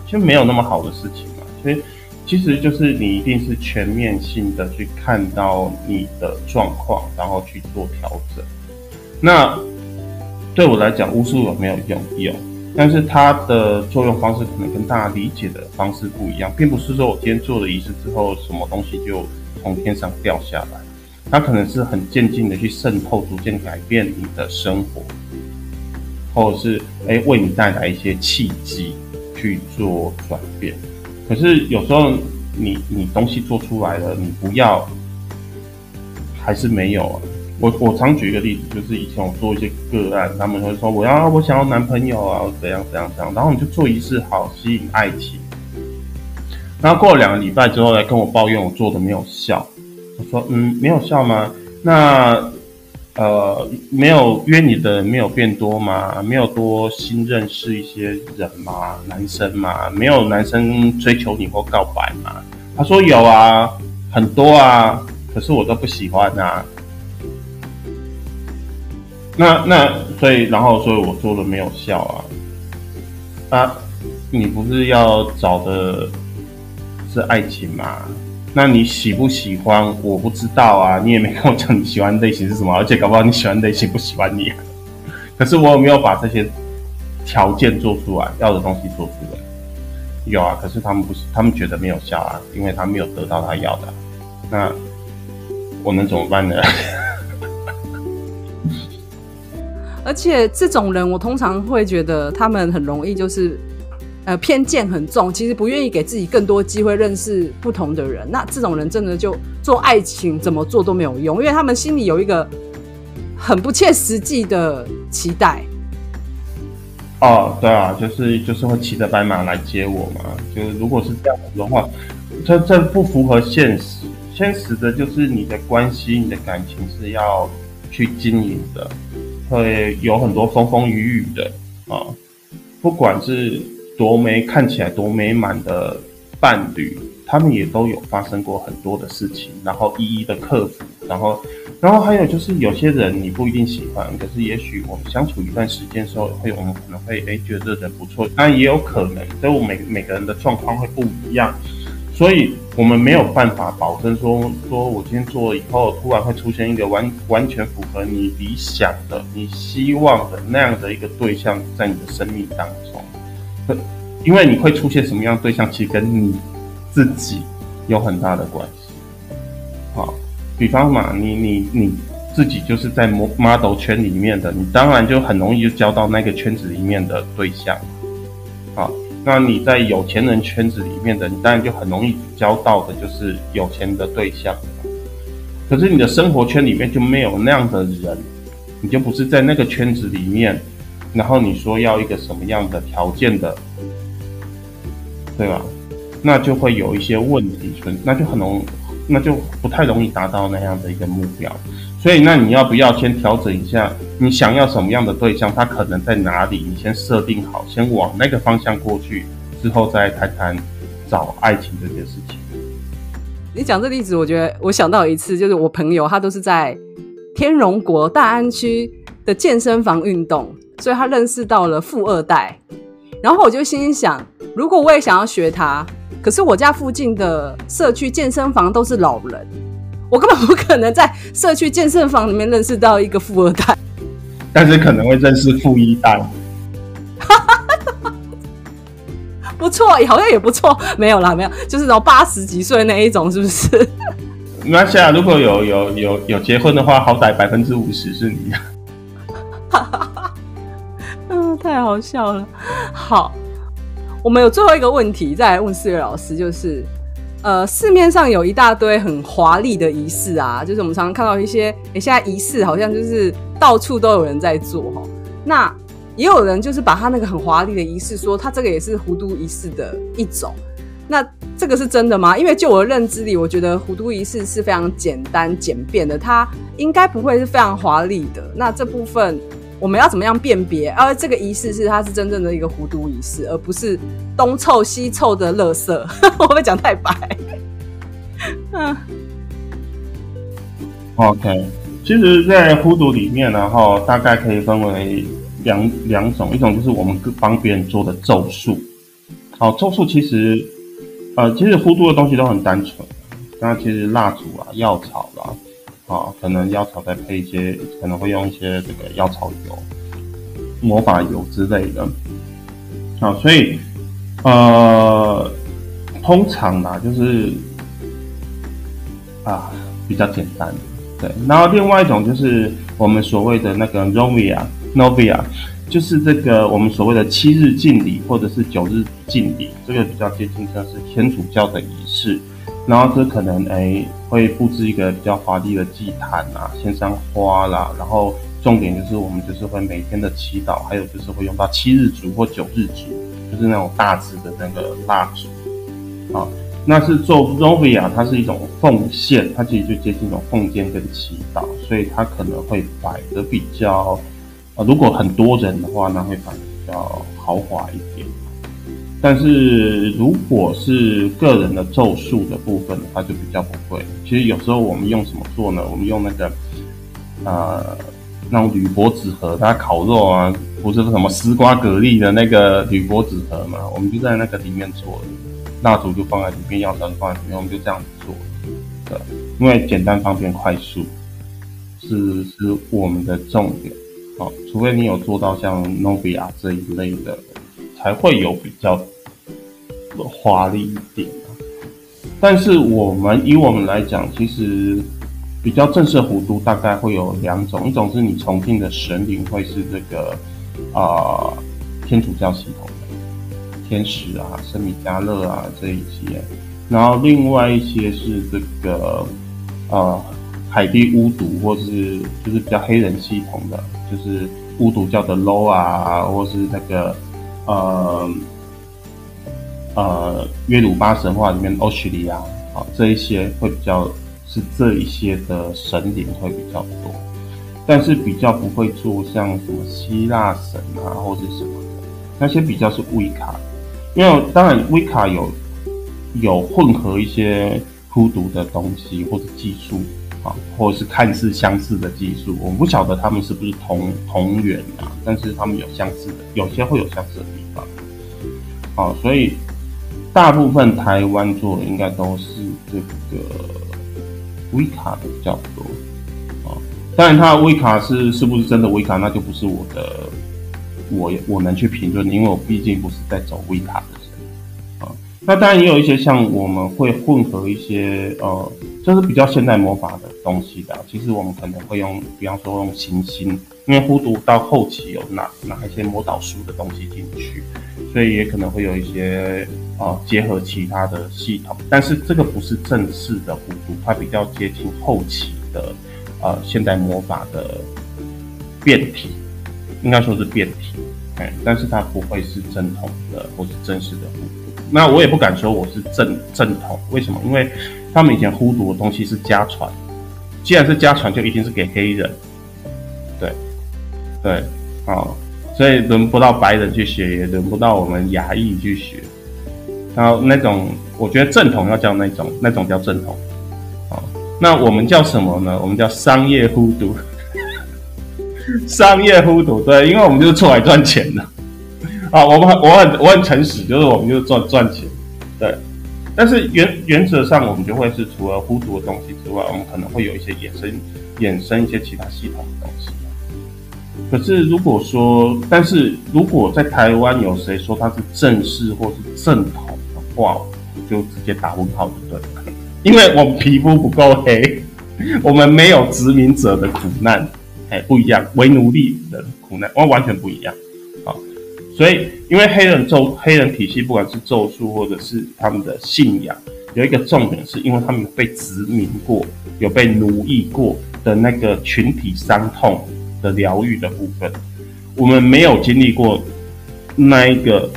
就没有那么好的事情嘛。所以其实就是你一定是全面性的去看到你的状况，然后去做调整。那对我来讲，巫术有没有用？有。但是它的作用方式可能跟大家理解的方式不一样，并不是说我今天做了仪式之后，什么东西就从天上掉下来，它可能是很渐进的去渗透，逐渐改变你的生活，或者是诶为你带来一些契机去做转变。可是有时候你你东西做出来了，你不要，还是没有啊。我我常举一个例子，就是以前我做一些个案，他们会说我要我想要男朋友啊，怎样怎样怎样，然后你就做仪式好吸引爱情。然后过了两个礼拜之后来跟我抱怨我做的没有效，我说嗯没有效吗？那呃没有约你的人没有变多吗？没有多新认识一些人吗？男生吗？没有男生追求你或告白吗？他说有啊，很多啊，可是我都不喜欢啊。那那所以然后所以我做了没有效啊啊！你不是要找的是爱情吗？那你喜不喜欢？我不知道啊，你也没跟我讲你喜欢类型是什么，而且搞不好你喜欢类型不喜欢你。可是我有没有把这些条件做出来，要的东西做出来？有啊，可是他们不是，他们觉得没有效啊，因为他没有得到他要的。那我能怎么办呢？而且这种人，我通常会觉得他们很容易就是，呃，偏见很重，其实不愿意给自己更多机会认识不同的人。那这种人真的就做爱情怎么做都没有用，因为他们心里有一个很不切实际的期待。哦，对啊，就是就是会骑着白马来接我嘛。就是如果是这样子的话，这这不符合现实。现实的就是你的关系、你的感情是要去经营的。会有很多风风雨雨的啊，不管是多美看起来多美满的伴侣，他们也都有发生过很多的事情，然后一一的克服，然后，然后还有就是有些人你不一定喜欢，可是也许我们相处一段时间时候，会我们可能会诶觉得这人不错，但也有可能，所以我每每个人的状况会不一样。所以，我们没有办法保证说，说我今天做了以后，突然会出现一个完完全符合你理想的、你希望的那样的一个对象在你的生命当中。因为你会出现什么样的对象，其实跟你自己有很大的关系。好，比方嘛，你你你自己就是在 model 圈里面的，你当然就很容易就交到那个圈子里面的对象。好。那你在有钱人圈子里面的，你当然就很容易交到的就是有钱的对象。可是你的生活圈里面就没有那样的人，你就不是在那个圈子里面，然后你说要一个什么样的条件的，对吧？那就会有一些问题存，那就很容，那就不太容易达到那样的一个目标。所以，那你要不要先调整一下？你想要什么样的对象？他可能在哪里？你先设定好，先往那个方向过去，之后再谈谈找爱情这件事情。你讲这例子，我觉得我想到一次，就是我朋友他都是在天荣国大安区的健身房运动，所以他认识到了富二代。然后我就心想，如果我也想要学他，可是我家附近的社区健身房都是老人。我根本不可能在社区健身房里面认识到一个富二代，但是可能会认识富一代。不错，好像也不错。没有啦，没有，就是那种八十几岁那一种，是不是？那现在如果有有有有结婚的话，好歹百分之五十是你。太好笑了。好，我们有最后一个问题，再来问四月老师，就是。呃，市面上有一大堆很华丽的仪式啊，就是我们常常看到一些，诶，现在仪式好像就是到处都有人在做哈。那也有人就是把他那个很华丽的仪式说，他这个也是弧度仪式的一种。那这个是真的吗？因为就我的认知里，我觉得弧度仪式是非常简单简便的，它应该不会是非常华丽的。那这部分。我们要怎么样辨别？而、啊、这个仪式是它是真正的一个弧度仪式，而不是东凑西凑的垃圾。我会讲太白。嗯。OK，其实，在弧度里面呢，哈，大概可以分为两两种，一种就是我们帮别人做的咒术。好，咒术其实，呃，其实弧度的东西都很单纯，那其实蜡烛啊、药草啦。啊，啊可能药草再配一些，可能会用一些这个药草油、魔法油之类的。啊，所以呃，通常呢，就是啊比较简单，对。然后另外一种就是我们所谓的那个 Novia，Novia，就是这个我们所谓的七日敬礼或者是九日敬礼，这个比较接近像是天主教的仪式。然后这可能哎会布置一个比较华丽的祭坛啊，献上花啦，然后。重点就是我们就是会每天的祈祷，还有就是会用到七日烛或九日烛，就是那种大支的那个蜡烛，啊，那是做 Novia，它是一种奉献，它其实就接近一种奉献跟祈祷，所以它可能会摆的比较，呃，如果很多人的话，那会摆的比较豪华一点。但是如果是个人的咒术的部分的话，就比较不会。其实有时候我们用什么做呢？我们用那个，呃。那种铝箔纸盒，它烤肉啊，不是什么丝瓜蛤蜊的那个铝箔纸盒嘛？我们就在那个里面做，蜡烛就放在里面，药材放在里面，我们就这样子做，对，因为简单方便快速，是是我们的重点。哦，除非你有做到像 Novia 这一类的，才会有比较华丽一点。但是我们以我们来讲，其实。比较正式的弧度大概会有两种，一种是你崇敬的神灵会是这个啊、天主教系统的天使啊、圣米迦勒啊这一些，然后另外一些是这个呃海地巫毒或是就是比较黑人系统的，就是巫毒教的 low 啊，或是那个呃呃约鲁巴神话里面欧许里亚啊这一些会比较。是这一些的神灵会比较多，但是比较不会做像什么希腊神啊，或者什么的，那些比较是威卡，因为当然威卡有有混合一些孤独的东西或者技术啊，或者是看似相似的技术，我们不晓得他们是不是同同源啊，但是他们有相似的，有些会有相似的地方，好，所以大部分台湾做的应该都是这个。威卡的比较多啊，当然它的威卡是是不是真的威卡，那就不是我的，我我能去评论，因为我毕竟不是在走威卡的人啊。那当然也有一些像我们会混合一些呃，就是比较现代魔法的东西的。其实我们可能会用，比方说用行星，因为巫毒到后期有拿拿一些魔导书的东西进去，所以也可能会有一些。啊，结合其他的系统，但是这个不是正式的巫毒，它比较接近后期的呃现代魔法的变体，应该说是变体，哎，但是它不会是正统的或是正式的巫毒。那我也不敢说我是正正统，为什么？因为他们以前呼读的东西是家传，既然是家传，就一定是给黑人，对，对，啊，所以轮不到白人去学，也轮不到我们亚裔去学。然后那种，我觉得正统要叫那种，那种叫正统。哦，那我们叫什么呢？我们叫商业呼读。商业呼读，对，因为我们就是出来赚钱的。啊，我们，我很，我很诚实，就是我们就是赚赚钱。对，但是原原则上，我们就会是除了孤独的东西之外，我们可能会有一些衍生衍生一些其他系统的东西。可是如果说，但是如果在台湾有谁说它是正式或是正统？的话，就直接打问号就对了，因为我们皮肤不够黑，我们没有殖民者的苦难，哎，不一样，为奴隶的苦难，完完全不一样，所以因为黑人咒黑人体系，不管是咒术或者是他们的信仰，有一个重点是因为他们被殖民过，有被奴役过的那个群体伤痛的疗愈的部分，我们没有经历过那一个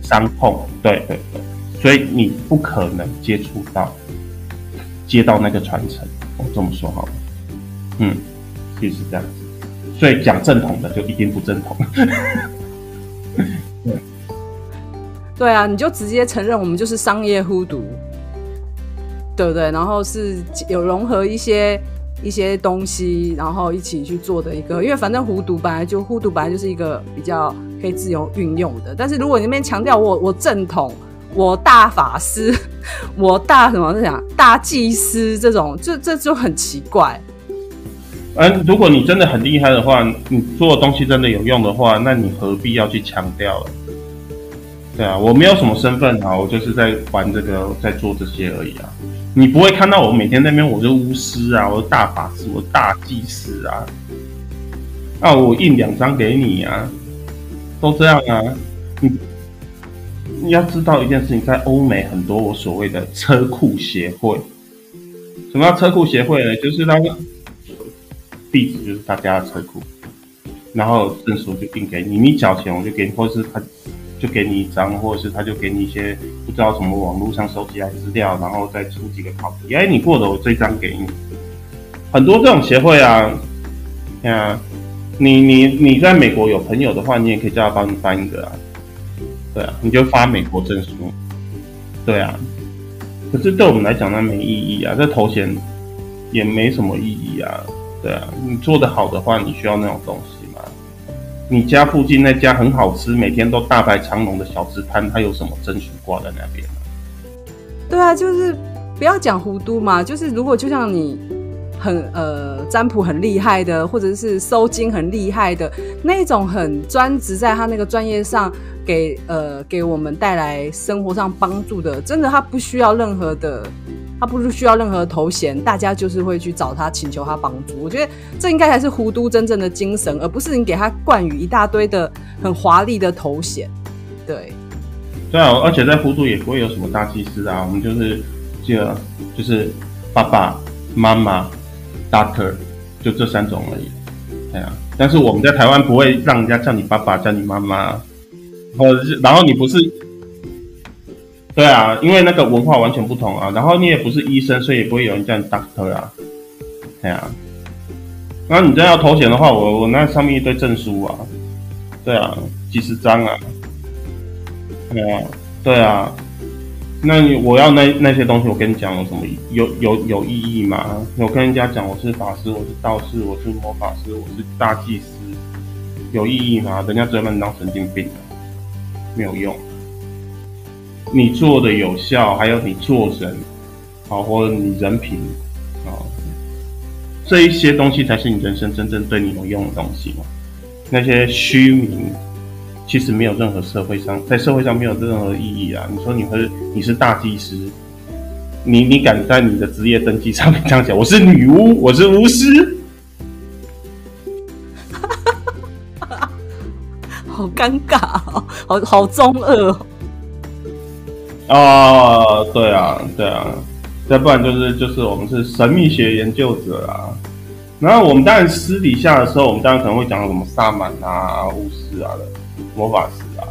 伤痛，对对对。所以你不可能接触到，接到那个传承。我这么说好了，嗯，就是这样子。所以讲正统的就一定不正统。对，啊，你就直接承认我们就是商业巫毒，对不对？然后是有融合一些一些东西，然后一起去做的一个。因为反正巫毒本来就巫毒本来就是一个比较可以自由运用的。但是如果你那边强调我我正统。我大法师，我大什么是讲大祭司这种，这这就很奇怪。嗯，如果你真的很厉害的话，你做的东西真的有用的话，那你何必要去强调？对啊，我没有什么身份啊，我就是在玩这个，在做这些而已啊。你不会看到我每天那边，我是巫师啊，我是大法师，我是大祭司啊。那、我印两张给你啊，都这样啊。你你要知道一件事情，在欧美很多我所谓的车库协会，什么叫车库协会呢？就是那个地址就是他家的车库，然后证书就印给你，你缴钱我就给你，或者是他。就给你一张，或者是他就给你一些不知道什么网络上收集来资料，然后再出几个考题。哎，你过了，我这张给你。很多这种协会啊，啊，你你你在美国有朋友的话，你也可以叫他帮你办一个啊。对啊，你就发美国证书。对啊，可是对我们来讲，那没意义啊，这头衔也没什么意义啊。对啊，你做得好的话，你需要那种东西。你家附近那家很好吃，每天都大排长龙的小吃摊，它有什么争取挂在那边呢？对啊，就是不要讲糊涂嘛，就是如果就像你很呃占卜很厉害的，或者是收金很厉害的那种，很专职在他那个专业上给呃给我们带来生活上帮助的，真的他不需要任何的。他不是需要任何头衔，大家就是会去找他，请求他帮助。我觉得这应该才是糊涂真正的精神，而不是你给他冠予一大堆的很华丽的头衔。对，对啊，而且在糊涂也不会有什么大祭司啊，我们就是这个就是爸爸妈妈 doctor 就这三种而已。对啊，但是我们在台湾不会让人家叫你爸爸，叫你妈妈，或者是然后你不是。对啊，因为那个文化完全不同啊，然后你也不是医生，所以也不会有人叫你 doctor 啊。对啊，那你真要头衔的话，我我那上面一堆证书啊，对啊，几十张啊。对啊，对啊，那你我要那那些东西，我跟你讲有什么有有有意义吗？我跟人家讲我是法师，我是道士，我是魔法师，我是大祭司，有意义吗？人家只会把你当神经病，没有用。你做的有效，还有你做人，好，或者你人品，啊，这一些东西才是你人生真正对你有用的东西嘛。那些虚名，其实没有任何社会上，在社会上没有任何意义啊。你说你会，你是大祭司，你你敢在你的职业登记上面这样讲？我是女巫，我是巫师，好尴尬哦，好好中二哦。哦，对啊，对啊，再不然就是就是我们是神秘学研究者啊。然后我们当然私底下的时候，我们当然可能会讲什么萨满啊、巫师啊的魔法师啊，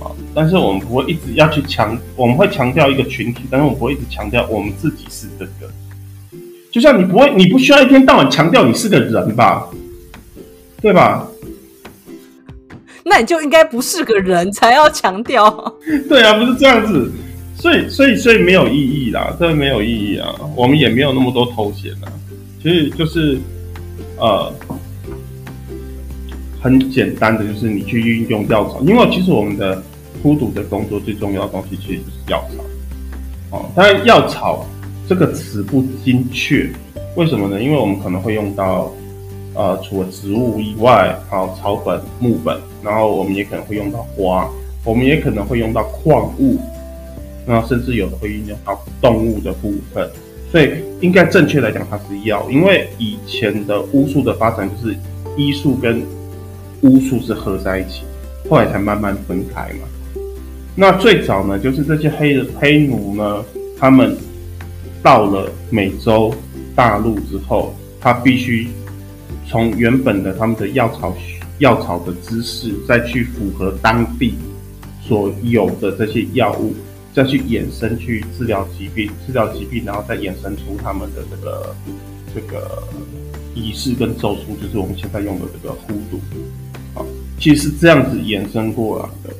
啊，但是我们不会一直要去强，我们会强调一个群体，但是我们不会一直强调我们自己是这个。就像你不会，你不需要一天到晚强调你是个人吧，对吧？那你就应该不是个人才要强调。对啊，不是这样子。所以，所以，所以没有意义啦，这没有意义啊。我们也没有那么多头衔啊。其实就是，呃，很简单的，就是你去运用药草。因为其实我们的孤独的工作最重要的东西，其实就是药草。哦，当然药草这个词不精确，为什么呢？因为我们可能会用到，呃，除了植物以外，还有草本、木本，然后我们也可能会用到花，我们也可能会用到矿物。那甚至有的会运用到动物的部分，所以应该正确来讲，它是药。因为以前的巫术的发展就是医术跟巫术是合在一起，后来才慢慢分开嘛。那最早呢，就是这些黑黑奴呢，他们到了美洲大陆之后，他必须从原本的他们的药草药草的知识，再去符合当地所有的这些药物。再去衍生去治疗疾病，治疗疾病，然后再衍生出他们的这个这个仪式跟咒术，就是我们现在用的这个呼毒，啊，其实是这样子衍生过来的。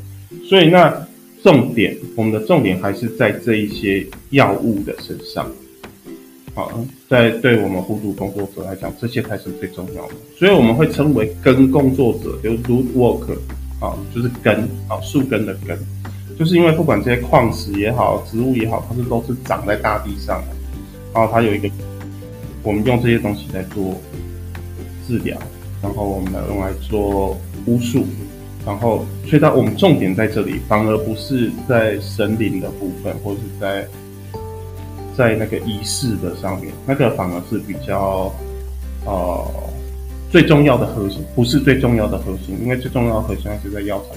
所以那重点，我们的重点还是在这一些药物的身上，好，在对我们呼毒工作者来讲，这些才是最重要的。所以我们会称为根工作者，就是 root worker，啊，就是根，啊，树根的根。就是因为不管这些矿石也好，植物也好，它是都是长在大地上，然后它有一个，我们用这些东西来做治疗，然后我们来用来做巫术，然后，所以到我们重点在这里，反而不是在神灵的部分，或是在在那个仪式的上面，那个反而是比较呃最重要的核心，不是最重要的核心，因为最重要的核心还是在药材。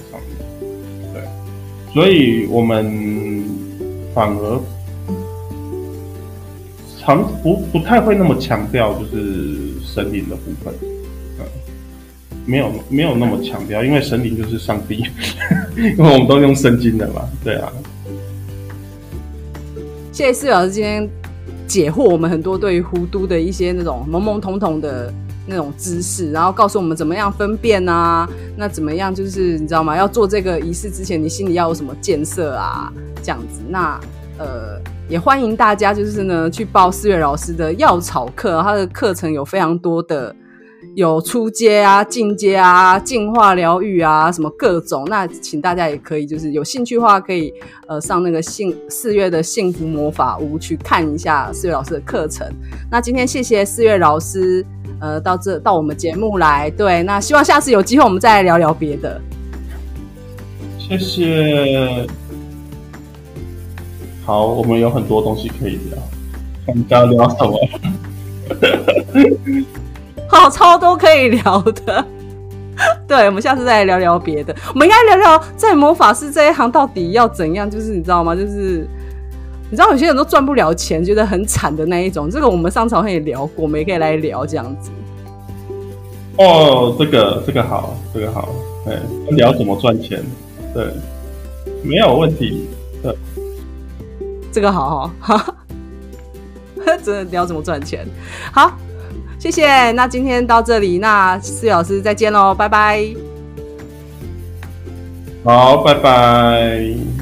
所以我们反而常不不太会那么强调就是神灵的部分。嗯没有没有那么强调，因为神灵就是上帝，因为我们都用圣经的嘛，对啊。谢谢四老师今天解惑我们很多对于弧度的一些那种懵懵懂懂的那种知识，然后告诉我们怎么样分辨啊，那怎么样就是你知道吗？要做这个仪式之前，你心里要有什么建设啊？这样子，那呃也欢迎大家就是呢去报四月老师的药草课，他的课程有非常多的。有初阶啊、进阶啊、净化疗愈啊，什么各种。那请大家也可以，就是有兴趣的话，可以呃上那个幸四月的幸福魔法屋去看一下四月老师的课程。那今天谢谢四月老师，呃，到这到我们节目来。对，那希望下次有机会我们再来聊聊别的。谢谢。好，我们有很多东西可以聊。我们要聊什么？好，超多可以聊的。对，我们下次再来聊聊别的。我们应该聊聊在魔法师这一行到底要怎样？就是你知道吗？就是你知道有些人都赚不了钱，觉得很惨的那一种。这个我们上次也聊过，我们也可以来聊这样子。哦，这个这个好，这个好。对，聊怎么赚钱？对，没有问题。对，这个好哈，真的聊怎么赚钱？好。谢谢，那今天到这里，那四月老师再见喽，拜拜。好，拜拜。